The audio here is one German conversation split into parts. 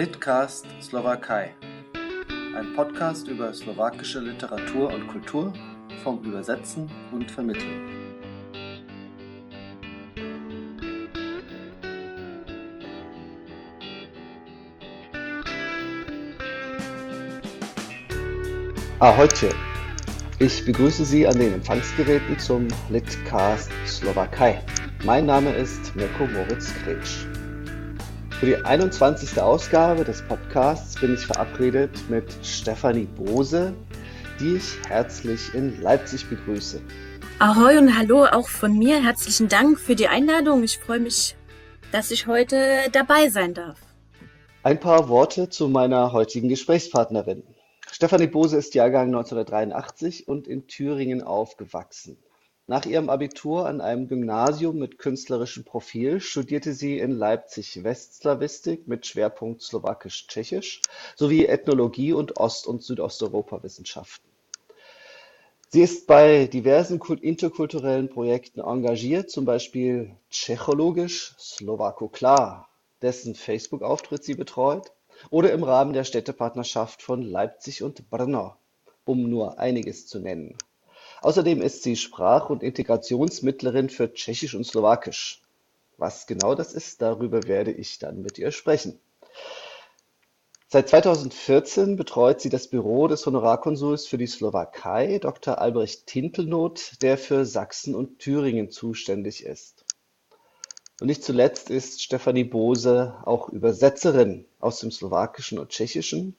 Litcast Slowakei. Ein Podcast über slowakische Literatur und Kultur vom Übersetzen und Vermitteln. Ahojte. Ich begrüße Sie an den Empfangsgeräten zum Litcast Slowakei. Mein Name ist Mirko Moritz Kretsch. Für die 21. Ausgabe des Podcasts bin ich verabredet mit Stefanie Bose, die ich herzlich in Leipzig begrüße. Ahoi und hallo auch von mir. Herzlichen Dank für die Einladung. Ich freue mich, dass ich heute dabei sein darf. Ein paar Worte zu meiner heutigen Gesprächspartnerin. Stefanie Bose ist Jahrgang 1983 und in Thüringen aufgewachsen. Nach ihrem Abitur an einem Gymnasium mit künstlerischem Profil studierte sie in Leipzig Westslawistik mit Schwerpunkt Slowakisch-Tschechisch sowie Ethnologie und Ost- und Südosteuropawissenschaften. Sie ist bei diversen interkulturellen Projekten engagiert, zum Beispiel Tschechologisch Slowako Klar, dessen Facebook-Auftritt sie betreut, oder im Rahmen der Städtepartnerschaft von Leipzig und Brno, um nur einiges zu nennen. Außerdem ist sie Sprach- und Integrationsmittlerin für Tschechisch und Slowakisch. Was genau das ist, darüber werde ich dann mit ihr sprechen. Seit 2014 betreut sie das Büro des Honorarkonsuls für die Slowakei, Dr. Albrecht Tintelnoth, der für Sachsen und Thüringen zuständig ist. Und nicht zuletzt ist Stefanie Bose auch Übersetzerin aus dem Slowakischen und Tschechischen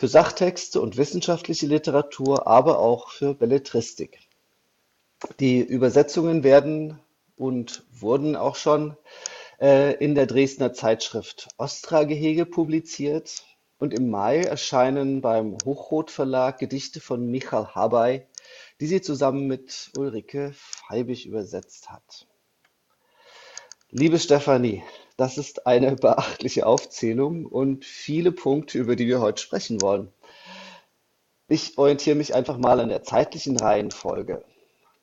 für Sachtexte und wissenschaftliche Literatur, aber auch für Belletristik. Die Übersetzungen werden und wurden auch schon äh, in der Dresdner Zeitschrift Ostra-Gehege publiziert und im Mai erscheinen beim Hochrot Verlag Gedichte von Michal Habay, die sie zusammen mit Ulrike Feibig übersetzt hat. Liebe Stefanie, das ist eine beachtliche Aufzählung und viele Punkte, über die wir heute sprechen wollen. Ich orientiere mich einfach mal an der zeitlichen Reihenfolge.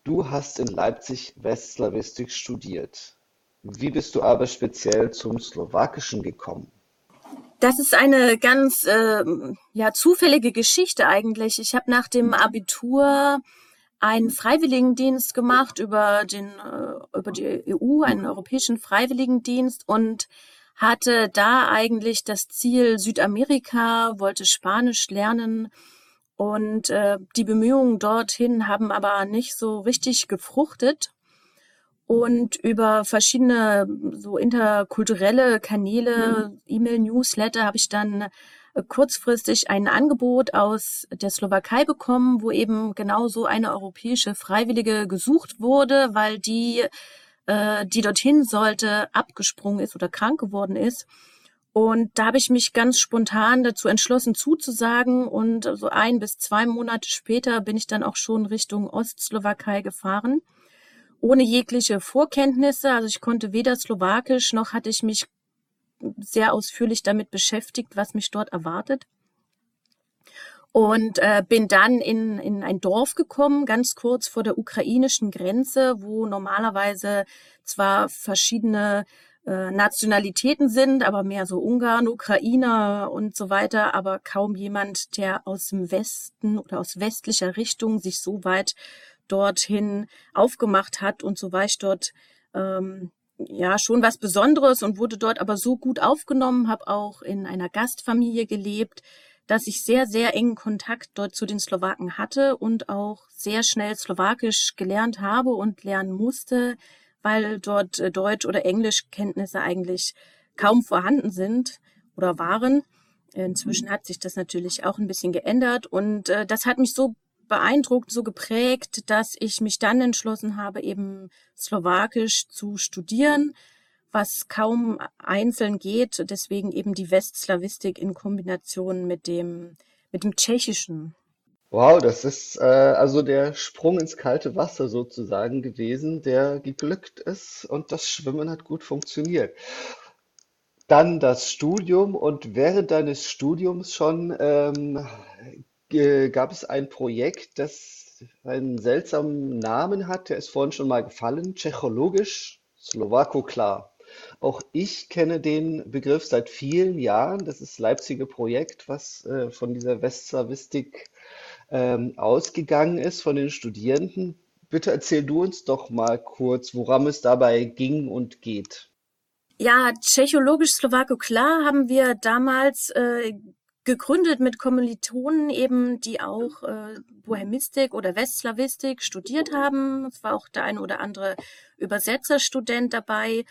Du hast in Leipzig Westslawistik studiert. Wie bist du aber speziell zum Slowakischen gekommen? Das ist eine ganz äh, ja zufällige Geschichte eigentlich. Ich habe nach dem Abitur einen Freiwilligendienst gemacht über den äh, über die EU, einen europäischen Freiwilligendienst und hatte da eigentlich das Ziel Südamerika, wollte Spanisch lernen und äh, die Bemühungen dorthin haben aber nicht so richtig gefruchtet. Und über verschiedene so interkulturelle Kanäle, mhm. E-Mail-Newsletter habe ich dann kurzfristig ein Angebot aus der Slowakei bekommen, wo eben genau so eine europäische Freiwillige gesucht wurde, weil die, äh, die dorthin sollte, abgesprungen ist oder krank geworden ist. Und da habe ich mich ganz spontan dazu entschlossen zuzusagen. Und so ein bis zwei Monate später bin ich dann auch schon Richtung Ostslowakei gefahren. Ohne jegliche Vorkenntnisse. Also ich konnte weder Slowakisch noch hatte ich mich sehr ausführlich damit beschäftigt, was mich dort erwartet. Und äh, bin dann in, in ein Dorf gekommen, ganz kurz vor der ukrainischen Grenze, wo normalerweise zwar verschiedene äh, Nationalitäten sind, aber mehr so Ungarn, Ukrainer und so weiter, aber kaum jemand, der aus dem Westen oder aus westlicher Richtung sich so weit dorthin aufgemacht hat. Und so war ich dort ähm, ja schon was Besonderes und wurde dort aber so gut aufgenommen, habe auch in einer Gastfamilie gelebt, dass ich sehr, sehr engen Kontakt dort zu den Slowaken hatte und auch sehr schnell Slowakisch gelernt habe und lernen musste, weil dort äh, Deutsch- oder Englischkenntnisse eigentlich kaum vorhanden sind oder waren. Inzwischen hat sich das natürlich auch ein bisschen geändert und äh, das hat mich so beeindruckt, so geprägt, dass ich mich dann entschlossen habe, eben Slowakisch zu studieren, was kaum einzeln geht. Deswegen eben die Westslawistik in Kombination mit dem, mit dem Tschechischen. Wow, das ist äh, also der Sprung ins kalte Wasser sozusagen gewesen, der geglückt ist und das Schwimmen hat gut funktioniert. Dann das Studium und während deines Studiums schon ähm, gab es ein Projekt, das einen seltsamen Namen hat, der ist vorhin schon mal gefallen, Tschechologisch Slowako klar. Auch ich kenne den Begriff seit vielen Jahren. Das ist Leipziger Projekt, was äh, von dieser Westslawistik ähm, ausgegangen ist, von den Studierenden. Bitte erzähl du uns doch mal kurz, worum es dabei ging und geht. Ja, Tschechologisch-Slowako klar haben wir damals äh, gegründet mit Kommilitonen eben, die auch äh, Bohemistik oder Westslawistik studiert haben. Es war auch der eine oder andere Übersetzerstudent dabei.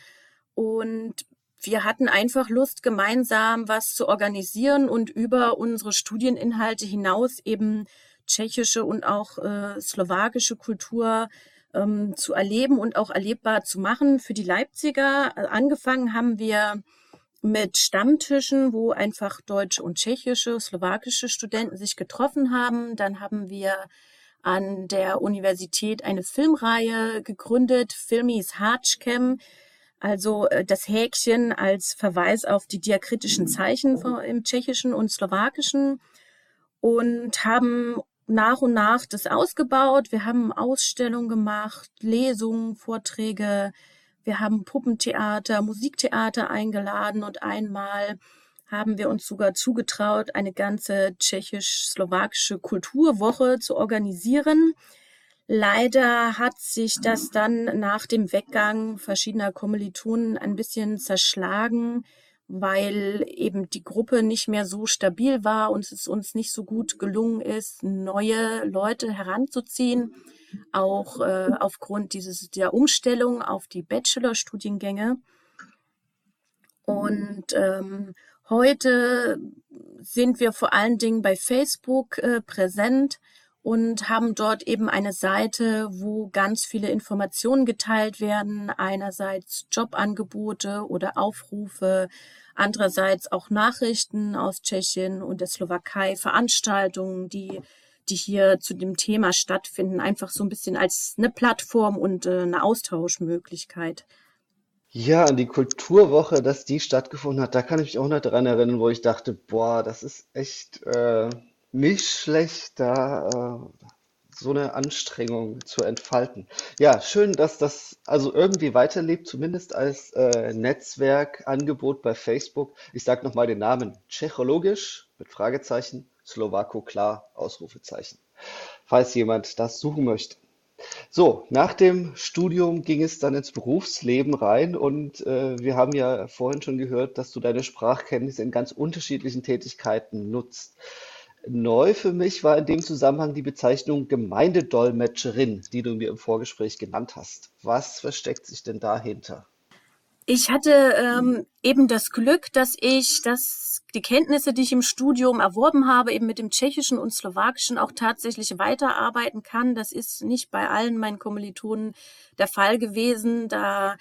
Und wir hatten einfach Lust, gemeinsam was zu organisieren und über unsere Studieninhalte hinaus eben tschechische und auch äh, slowakische Kultur ähm, zu erleben und auch erlebbar zu machen. Für die Leipziger äh, angefangen haben wir mit Stammtischen, wo einfach deutsche und tschechische, slowakische Studenten sich getroffen haben. Dann haben wir an der Universität eine Filmreihe gegründet, Filmis Hatschkem, also äh, das Häkchen als Verweis auf die diakritischen Zeichen im Tschechischen und Slowakischen und haben nach und nach das ausgebaut. Wir haben Ausstellungen gemacht, Lesungen, Vorträge. Wir haben Puppentheater, Musiktheater eingeladen und einmal haben wir uns sogar zugetraut, eine ganze tschechisch-slowakische Kulturwoche zu organisieren. Leider hat sich das dann nach dem Weggang verschiedener Kommilitonen ein bisschen zerschlagen weil eben die Gruppe nicht mehr so stabil war und es uns nicht so gut gelungen ist, neue Leute heranzuziehen, auch äh, aufgrund dieses der Umstellung auf die Bachelorstudiengänge. Und ähm, heute sind wir vor allen Dingen bei Facebook äh, präsent und haben dort eben eine Seite, wo ganz viele Informationen geteilt werden. Einerseits Jobangebote oder Aufrufe, andererseits auch Nachrichten aus Tschechien und der Slowakei, Veranstaltungen, die die hier zu dem Thema stattfinden, einfach so ein bisschen als eine Plattform und äh, eine Austauschmöglichkeit. Ja, an die Kulturwoche, dass die stattgefunden hat, da kann ich mich auch noch daran erinnern, wo ich dachte, boah, das ist echt äh, nicht schlecht, da äh, so eine Anstrengung zu entfalten. Ja, schön, dass das also irgendwie weiterlebt, zumindest als äh, Netzwerkangebot bei Facebook. Ich sage nochmal den Namen Tschechologisch mit Fragezeichen, Slowako klar, Ausrufezeichen, falls jemand das suchen möchte. So, nach dem Studium ging es dann ins Berufsleben rein und äh, wir haben ja vorhin schon gehört, dass du deine Sprachkenntnisse in ganz unterschiedlichen Tätigkeiten nutzt. Neu für mich war in dem Zusammenhang die Bezeichnung Gemeindedolmetscherin, die du mir im Vorgespräch genannt hast. Was versteckt sich denn dahinter? Ich hatte ähm, eben das Glück, dass ich das, die Kenntnisse, die ich im Studium erworben habe, eben mit dem Tschechischen und Slowakischen auch tatsächlich weiterarbeiten kann. Das ist nicht bei allen meinen Kommilitonen der Fall gewesen, da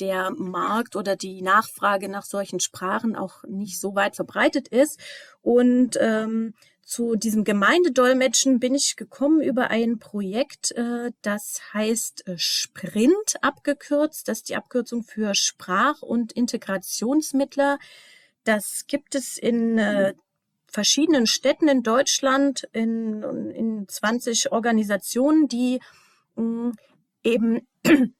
der Markt oder die Nachfrage nach solchen Sprachen auch nicht so weit verbreitet ist. Und ähm, zu diesem Gemeindedolmetschen bin ich gekommen über ein Projekt, äh, das heißt äh, Sprint abgekürzt. Das ist die Abkürzung für Sprach- und Integrationsmittler. Das gibt es in äh, verschiedenen Städten in Deutschland, in, in 20 Organisationen, die mh, eben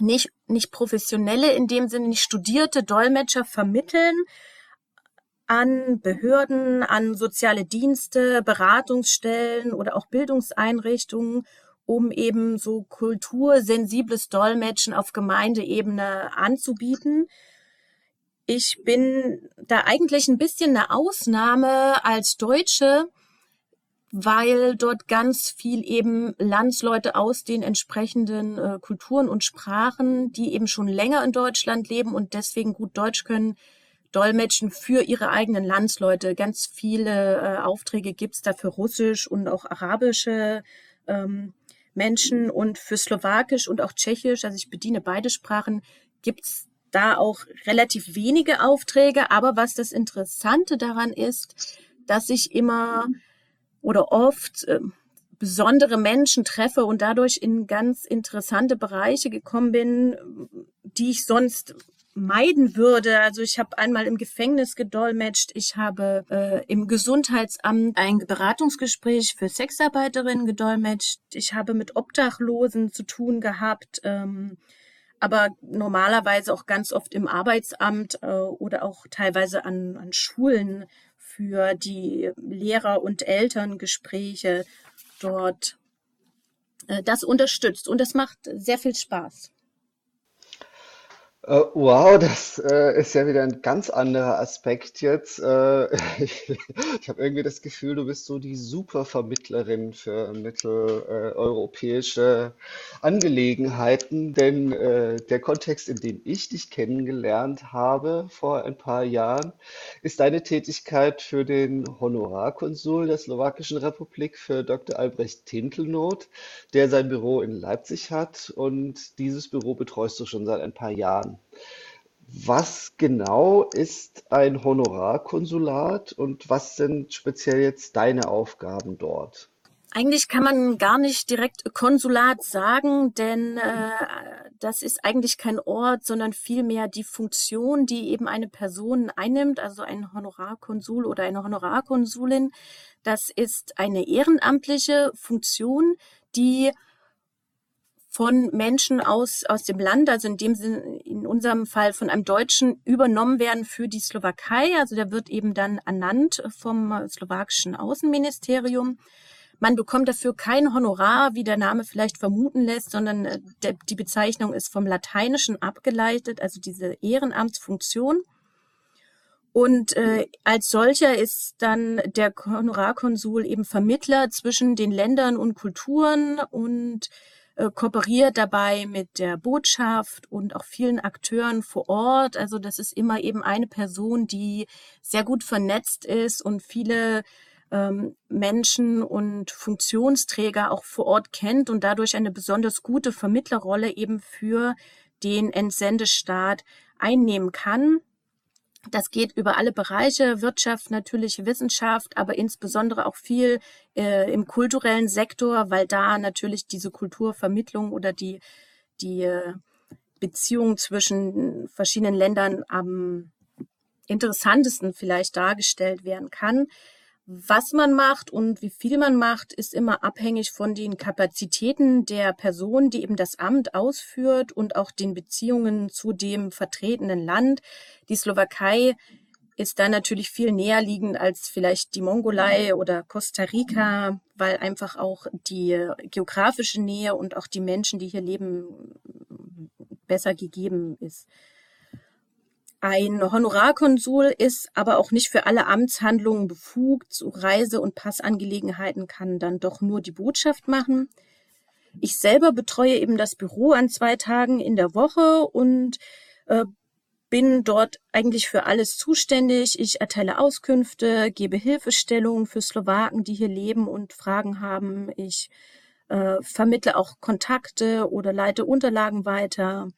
nicht, nicht professionelle, in dem Sinne nicht studierte Dolmetscher vermitteln, an Behörden, an soziale Dienste, Beratungsstellen oder auch Bildungseinrichtungen, um eben so kultursensibles Dolmetschen auf Gemeindeebene anzubieten. Ich bin da eigentlich ein bisschen eine Ausnahme als Deutsche, weil dort ganz viel eben Landsleute aus den entsprechenden äh, Kulturen und Sprachen, die eben schon länger in Deutschland leben und deswegen gut Deutsch können, dolmetschen für ihre eigenen Landsleute. Ganz viele äh, Aufträge gibt's da für Russisch und auch arabische ähm, Menschen und für Slowakisch und auch Tschechisch, also ich bediene beide Sprachen, gibt's da auch relativ wenige Aufträge. Aber was das Interessante daran ist, dass ich immer oder oft äh, besondere Menschen treffe und dadurch in ganz interessante Bereiche gekommen bin, die ich sonst meiden würde. Also ich habe einmal im Gefängnis gedolmetscht, ich habe äh, im Gesundheitsamt ein Beratungsgespräch für Sexarbeiterinnen gedolmetscht, ich habe mit Obdachlosen zu tun gehabt. Ähm, aber normalerweise auch ganz oft im Arbeitsamt äh, oder auch teilweise an, an Schulen für die Lehrer- und Elterngespräche dort äh, das unterstützt. Und das macht sehr viel Spaß. Äh, wow, das äh, ist ja wieder ein ganz anderer Aspekt jetzt. Äh, ich ich habe irgendwie das Gefühl, du bist so die Supervermittlerin für mitteleuropäische Angelegenheiten, denn äh, der Kontext, in dem ich dich kennengelernt habe vor ein paar Jahren, ist deine Tätigkeit für den Honorarkonsul der Slowakischen Republik für Dr. Albrecht Tintelnoth, der sein Büro in Leipzig hat und dieses Büro betreust du schon seit ein paar Jahren. Was genau ist ein Honorarkonsulat und was sind speziell jetzt deine Aufgaben dort? Eigentlich kann man gar nicht direkt Konsulat sagen, denn äh, das ist eigentlich kein Ort, sondern vielmehr die Funktion, die eben eine Person einnimmt, also ein Honorarkonsul oder eine Honorarkonsulin. Das ist eine ehrenamtliche Funktion, die von Menschen aus, aus dem Land, also in dem Sinne, in unserem Fall von einem Deutschen, übernommen werden für die Slowakei. Also der wird eben dann ernannt vom slowakischen Außenministerium. Man bekommt dafür kein Honorar, wie der Name vielleicht vermuten lässt, sondern äh, die Bezeichnung ist vom Lateinischen abgeleitet, also diese Ehrenamtsfunktion. Und äh, als solcher ist dann der Honorarkonsul eben Vermittler zwischen den Ländern und Kulturen und äh, kooperiert dabei mit der Botschaft und auch vielen Akteuren vor Ort. Also das ist immer eben eine Person, die sehr gut vernetzt ist und viele ähm, Menschen und Funktionsträger auch vor Ort kennt und dadurch eine besonders gute Vermittlerrolle eben für den Entsendestaat einnehmen kann. Das geht über alle Bereiche, Wirtschaft, natürlich Wissenschaft, aber insbesondere auch viel äh, im kulturellen Sektor, weil da natürlich diese Kulturvermittlung oder die, die äh, Beziehung zwischen verschiedenen Ländern am interessantesten vielleicht dargestellt werden kann. Was man macht und wie viel man macht, ist immer abhängig von den Kapazitäten der Person, die eben das Amt ausführt und auch den Beziehungen zu dem vertretenen Land. Die Slowakei ist da natürlich viel näher liegend als vielleicht die Mongolei oder Costa Rica, weil einfach auch die geografische Nähe und auch die Menschen, die hier leben, besser gegeben ist. Ein Honorarkonsul ist aber auch nicht für alle Amtshandlungen befugt. Zu Reise- und Passangelegenheiten kann dann doch nur die Botschaft machen. Ich selber betreue eben das Büro an zwei Tagen in der Woche und äh, bin dort eigentlich für alles zuständig. Ich erteile Auskünfte, gebe Hilfestellung für Slowaken, die hier leben und Fragen haben. Ich äh, vermittle auch Kontakte oder leite Unterlagen weiter.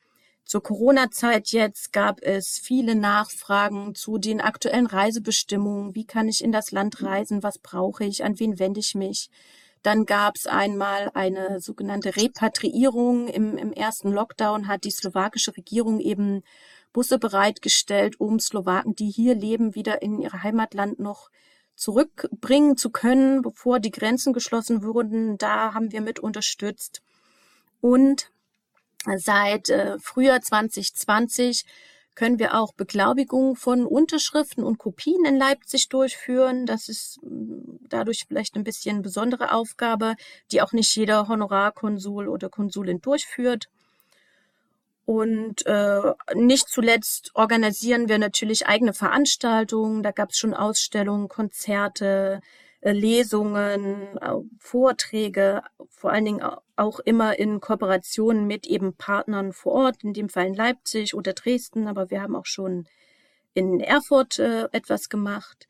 Zur Corona-Zeit jetzt gab es viele Nachfragen zu den aktuellen Reisebestimmungen. Wie kann ich in das Land reisen? Was brauche ich? An wen wende ich mich? Dann gab es einmal eine sogenannte Repatriierung. Im, Im ersten Lockdown hat die slowakische Regierung eben Busse bereitgestellt, um Slowaken, die hier leben, wieder in ihr Heimatland noch zurückbringen zu können, bevor die Grenzen geschlossen wurden. Da haben wir mit unterstützt. Und Seit äh, Frühjahr 2020 können wir auch Beglaubigungen von Unterschriften und Kopien in Leipzig durchführen. Das ist mm, dadurch vielleicht ein bisschen besondere Aufgabe, die auch nicht jeder Honorarkonsul oder Konsulin durchführt. Und äh, nicht zuletzt organisieren wir natürlich eigene Veranstaltungen. Da gab es schon Ausstellungen, Konzerte, äh, Lesungen, Vorträge, vor allen Dingen auch immer in Kooperation mit eben Partnern vor Ort, in dem Fall in Leipzig oder Dresden, aber wir haben auch schon in Erfurt äh, etwas gemacht.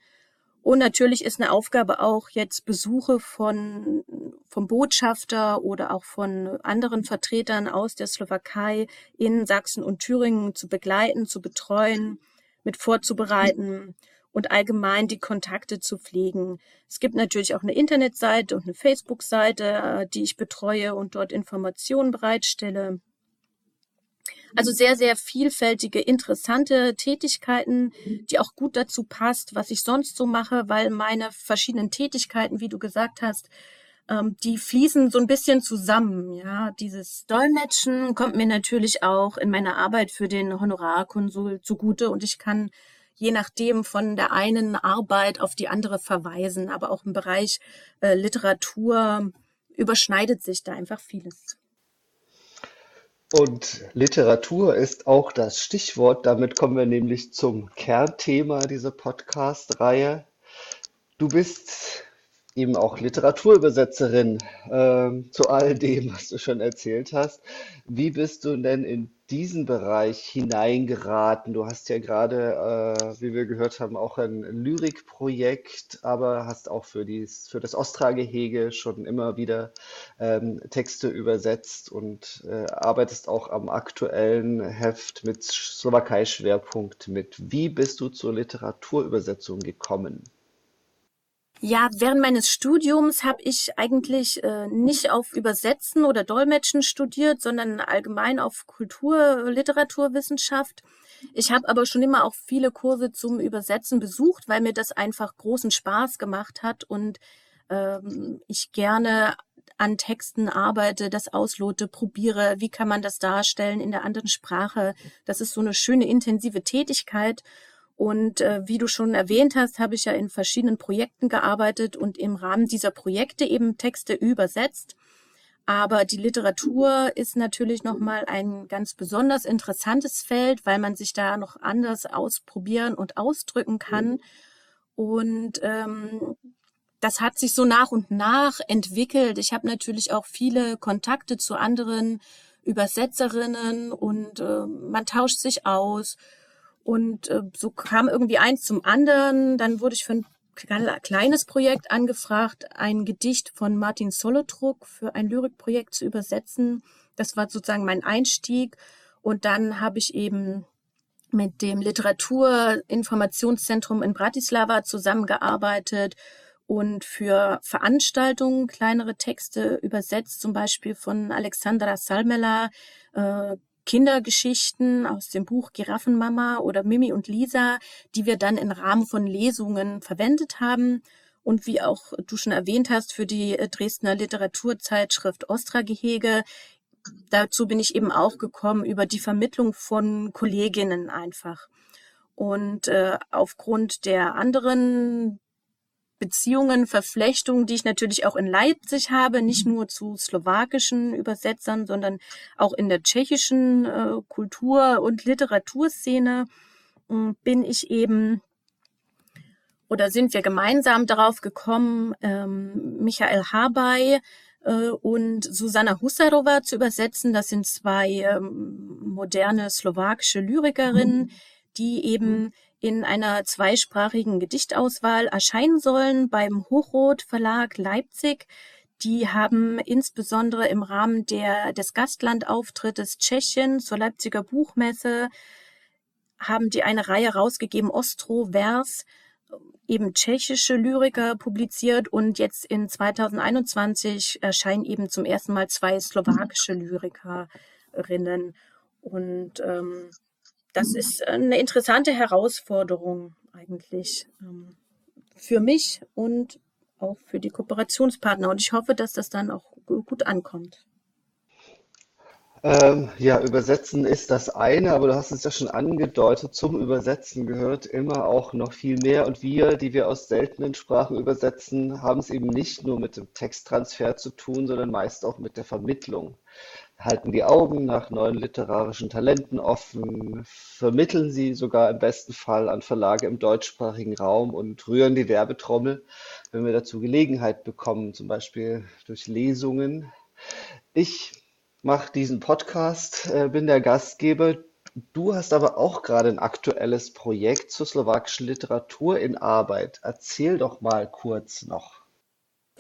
Und natürlich ist eine Aufgabe auch jetzt Besuche von, vom Botschafter oder auch von anderen Vertretern aus der Slowakei in Sachsen und Thüringen zu begleiten, zu betreuen, mit vorzubereiten und allgemein die Kontakte zu pflegen. Es gibt natürlich auch eine Internetseite und eine Facebook-Seite, äh, die ich betreue und dort Informationen bereitstelle. Also sehr, sehr vielfältige, interessante Tätigkeiten, die auch gut dazu passt, was ich sonst so mache, weil meine verschiedenen Tätigkeiten, wie du gesagt hast, ähm, die fließen so ein bisschen zusammen. Ja, dieses Dolmetschen kommt mir natürlich auch in meiner Arbeit für den Honorarkonsul zugute und ich kann je nachdem von der einen Arbeit auf die andere verweisen. Aber auch im Bereich äh, Literatur überschneidet sich da einfach vieles. Und Literatur ist auch das Stichwort. Damit kommen wir nämlich zum Kernthema dieser Podcast-Reihe. Du bist eben auch Literaturübersetzerin ähm, zu all dem, was du schon erzählt hast. Wie bist du denn in diesen Bereich hineingeraten? Du hast ja gerade, äh, wie wir gehört haben, auch ein Lyrikprojekt, aber hast auch für, dies, für das Ostra-Gehege schon immer wieder ähm, Texte übersetzt und äh, arbeitest auch am aktuellen Heft mit Slowakei-Schwerpunkt mit. Wie bist du zur Literaturübersetzung gekommen? Ja, während meines Studiums habe ich eigentlich äh, nicht auf Übersetzen oder Dolmetschen studiert, sondern allgemein auf Kultur, Literaturwissenschaft. Ich habe aber schon immer auch viele Kurse zum Übersetzen besucht, weil mir das einfach großen Spaß gemacht hat und ähm, ich gerne an Texten arbeite, das auslote, probiere, wie kann man das darstellen in der anderen Sprache. Das ist so eine schöne intensive Tätigkeit und äh, wie du schon erwähnt hast, habe ich ja in verschiedenen Projekten gearbeitet und im Rahmen dieser Projekte eben Texte übersetzt. Aber die Literatur ist natürlich nochmal ein ganz besonders interessantes Feld, weil man sich da noch anders ausprobieren und ausdrücken kann. Und ähm, das hat sich so nach und nach entwickelt. Ich habe natürlich auch viele Kontakte zu anderen Übersetzerinnen und äh, man tauscht sich aus. Und äh, so kam irgendwie eins zum anderen. Dann wurde ich für ein kleines Projekt angefragt, ein Gedicht von Martin Solotruck für ein Lyrikprojekt zu übersetzen. Das war sozusagen mein Einstieg. Und dann habe ich eben mit dem Literaturinformationszentrum in Bratislava zusammengearbeitet und für Veranstaltungen kleinere Texte übersetzt, zum Beispiel von Alexandra Salmela, äh, Kindergeschichten aus dem Buch Giraffenmama oder Mimi und Lisa, die wir dann im Rahmen von Lesungen verwendet haben. Und wie auch du schon erwähnt hast, für die äh, Dresdner Literaturzeitschrift Ostra-Gehege. Dazu bin ich eben auch gekommen über die Vermittlung von Kolleginnen einfach. Und äh, aufgrund der anderen Beziehungen, Verflechtungen, die ich natürlich auch in Leipzig habe, nicht nur zu slowakischen Übersetzern, sondern auch in der tschechischen äh, Kultur- und Literaturszene äh, bin ich eben oder sind wir gemeinsam darauf gekommen, ähm, Michael Habay äh, und Susanna Husarova zu übersetzen. Das sind zwei ähm, moderne slowakische Lyrikerinnen, die eben in einer zweisprachigen Gedichtauswahl erscheinen sollen beim Hochrot Verlag Leipzig. Die haben insbesondere im Rahmen der, des Gastlandauftrittes Tschechien zur Leipziger Buchmesse haben die eine Reihe rausgegeben, Ostro-Vers, eben tschechische Lyriker publiziert und jetzt in 2021 erscheinen eben zum ersten Mal zwei slowakische Lyrikerinnen. Und ähm, das ist eine interessante Herausforderung eigentlich ähm, für mich und auch für die Kooperationspartner. Und ich hoffe, dass das dann auch gut ankommt. Ähm, ja, übersetzen ist das eine, aber du hast es ja schon angedeutet, zum Übersetzen gehört immer auch noch viel mehr. Und wir, die wir aus seltenen Sprachen übersetzen, haben es eben nicht nur mit dem Texttransfer zu tun, sondern meist auch mit der Vermittlung halten die Augen nach neuen literarischen Talenten offen, vermitteln sie sogar im besten Fall an Verlage im deutschsprachigen Raum und rühren die Werbetrommel, wenn wir dazu Gelegenheit bekommen, zum Beispiel durch Lesungen. Ich mache diesen Podcast, äh, bin der Gastgeber. Du hast aber auch gerade ein aktuelles Projekt zur slowakischen Literatur in Arbeit. Erzähl doch mal kurz noch.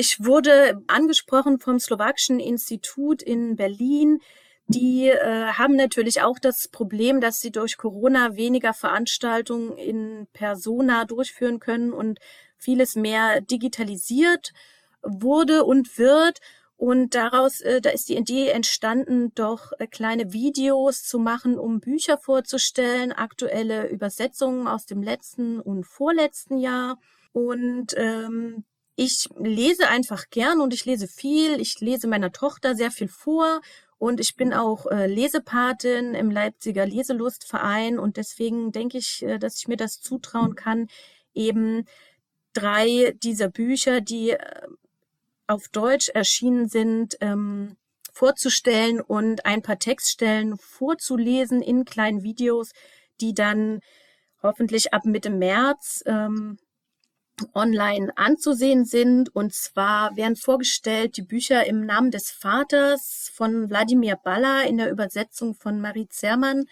Ich wurde angesprochen vom Slowakischen Institut in Berlin. Die äh, haben natürlich auch das Problem, dass sie durch Corona weniger Veranstaltungen in Persona durchführen können und vieles mehr digitalisiert wurde und wird. Und daraus, äh, da ist die Idee entstanden, doch äh, kleine Videos zu machen, um Bücher vorzustellen, aktuelle Übersetzungen aus dem letzten und vorletzten Jahr. Und ähm, ich lese einfach gern und ich lese viel. Ich lese meiner Tochter sehr viel vor und ich bin auch äh, Lesepatin im Leipziger Leselustverein und deswegen denke ich, äh, dass ich mir das zutrauen kann, eben drei dieser Bücher, die äh, auf Deutsch erschienen sind, ähm, vorzustellen und ein paar Textstellen vorzulesen in kleinen Videos, die dann hoffentlich ab Mitte März ähm, online anzusehen sind. Und zwar werden vorgestellt die Bücher im Namen des Vaters von Wladimir Balla in der Übersetzung von Marie Zermann.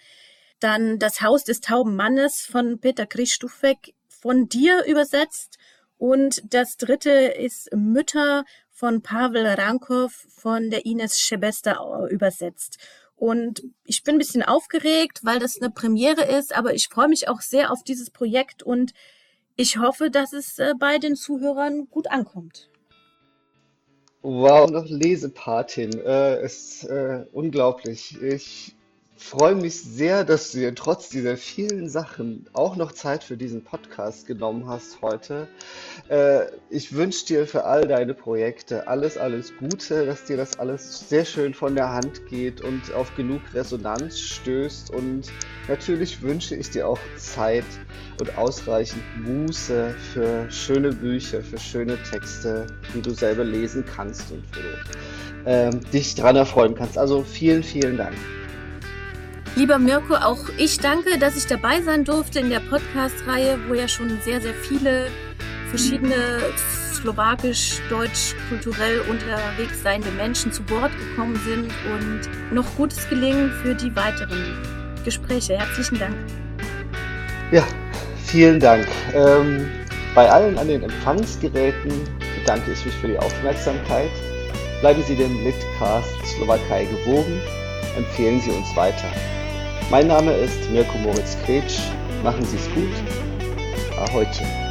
Dann Das Haus des tauben Mannes von Peter Kristufek von dir übersetzt. Und das dritte ist Mütter von Pavel Rankov von der Ines Schebester übersetzt. Und ich bin ein bisschen aufgeregt, weil das eine Premiere ist, aber ich freue mich auch sehr auf dieses Projekt und ich hoffe, dass es äh, bei den Zuhörern gut ankommt. Wow, noch Lesepatin. Äh, ist äh, unglaublich. Ich freue mich sehr, dass du dir trotz dieser vielen Sachen auch noch Zeit für diesen Podcast genommen hast heute. Äh, ich wünsche dir für all deine Projekte alles, alles Gute, dass dir das alles sehr schön von der Hand geht und auf genug Resonanz stößt. Und natürlich wünsche ich dir auch Zeit und ausreichend Muße für schöne Bücher, für schöne Texte, die du selber lesen kannst und wo du äh, dich dran erfreuen kannst. Also vielen, vielen Dank. Lieber Mirko, auch ich danke, dass ich dabei sein durfte in der Podcast-Reihe, wo ja schon sehr, sehr viele verschiedene slowakisch, deutsch, kulturell unterwegs seiende Menschen zu Wort gekommen sind und noch gutes Gelingen für die weiteren Gespräche. Herzlichen Dank. Ja, vielen Dank. Ähm, bei allen an den Empfangsgeräten bedanke ich mich für die Aufmerksamkeit. Bleiben Sie dem Litcast Slowakei gewogen. Empfehlen Sie uns weiter. Mein Name ist Mirko Moritz Kretsch. Machen Sie es gut. Ahojcie.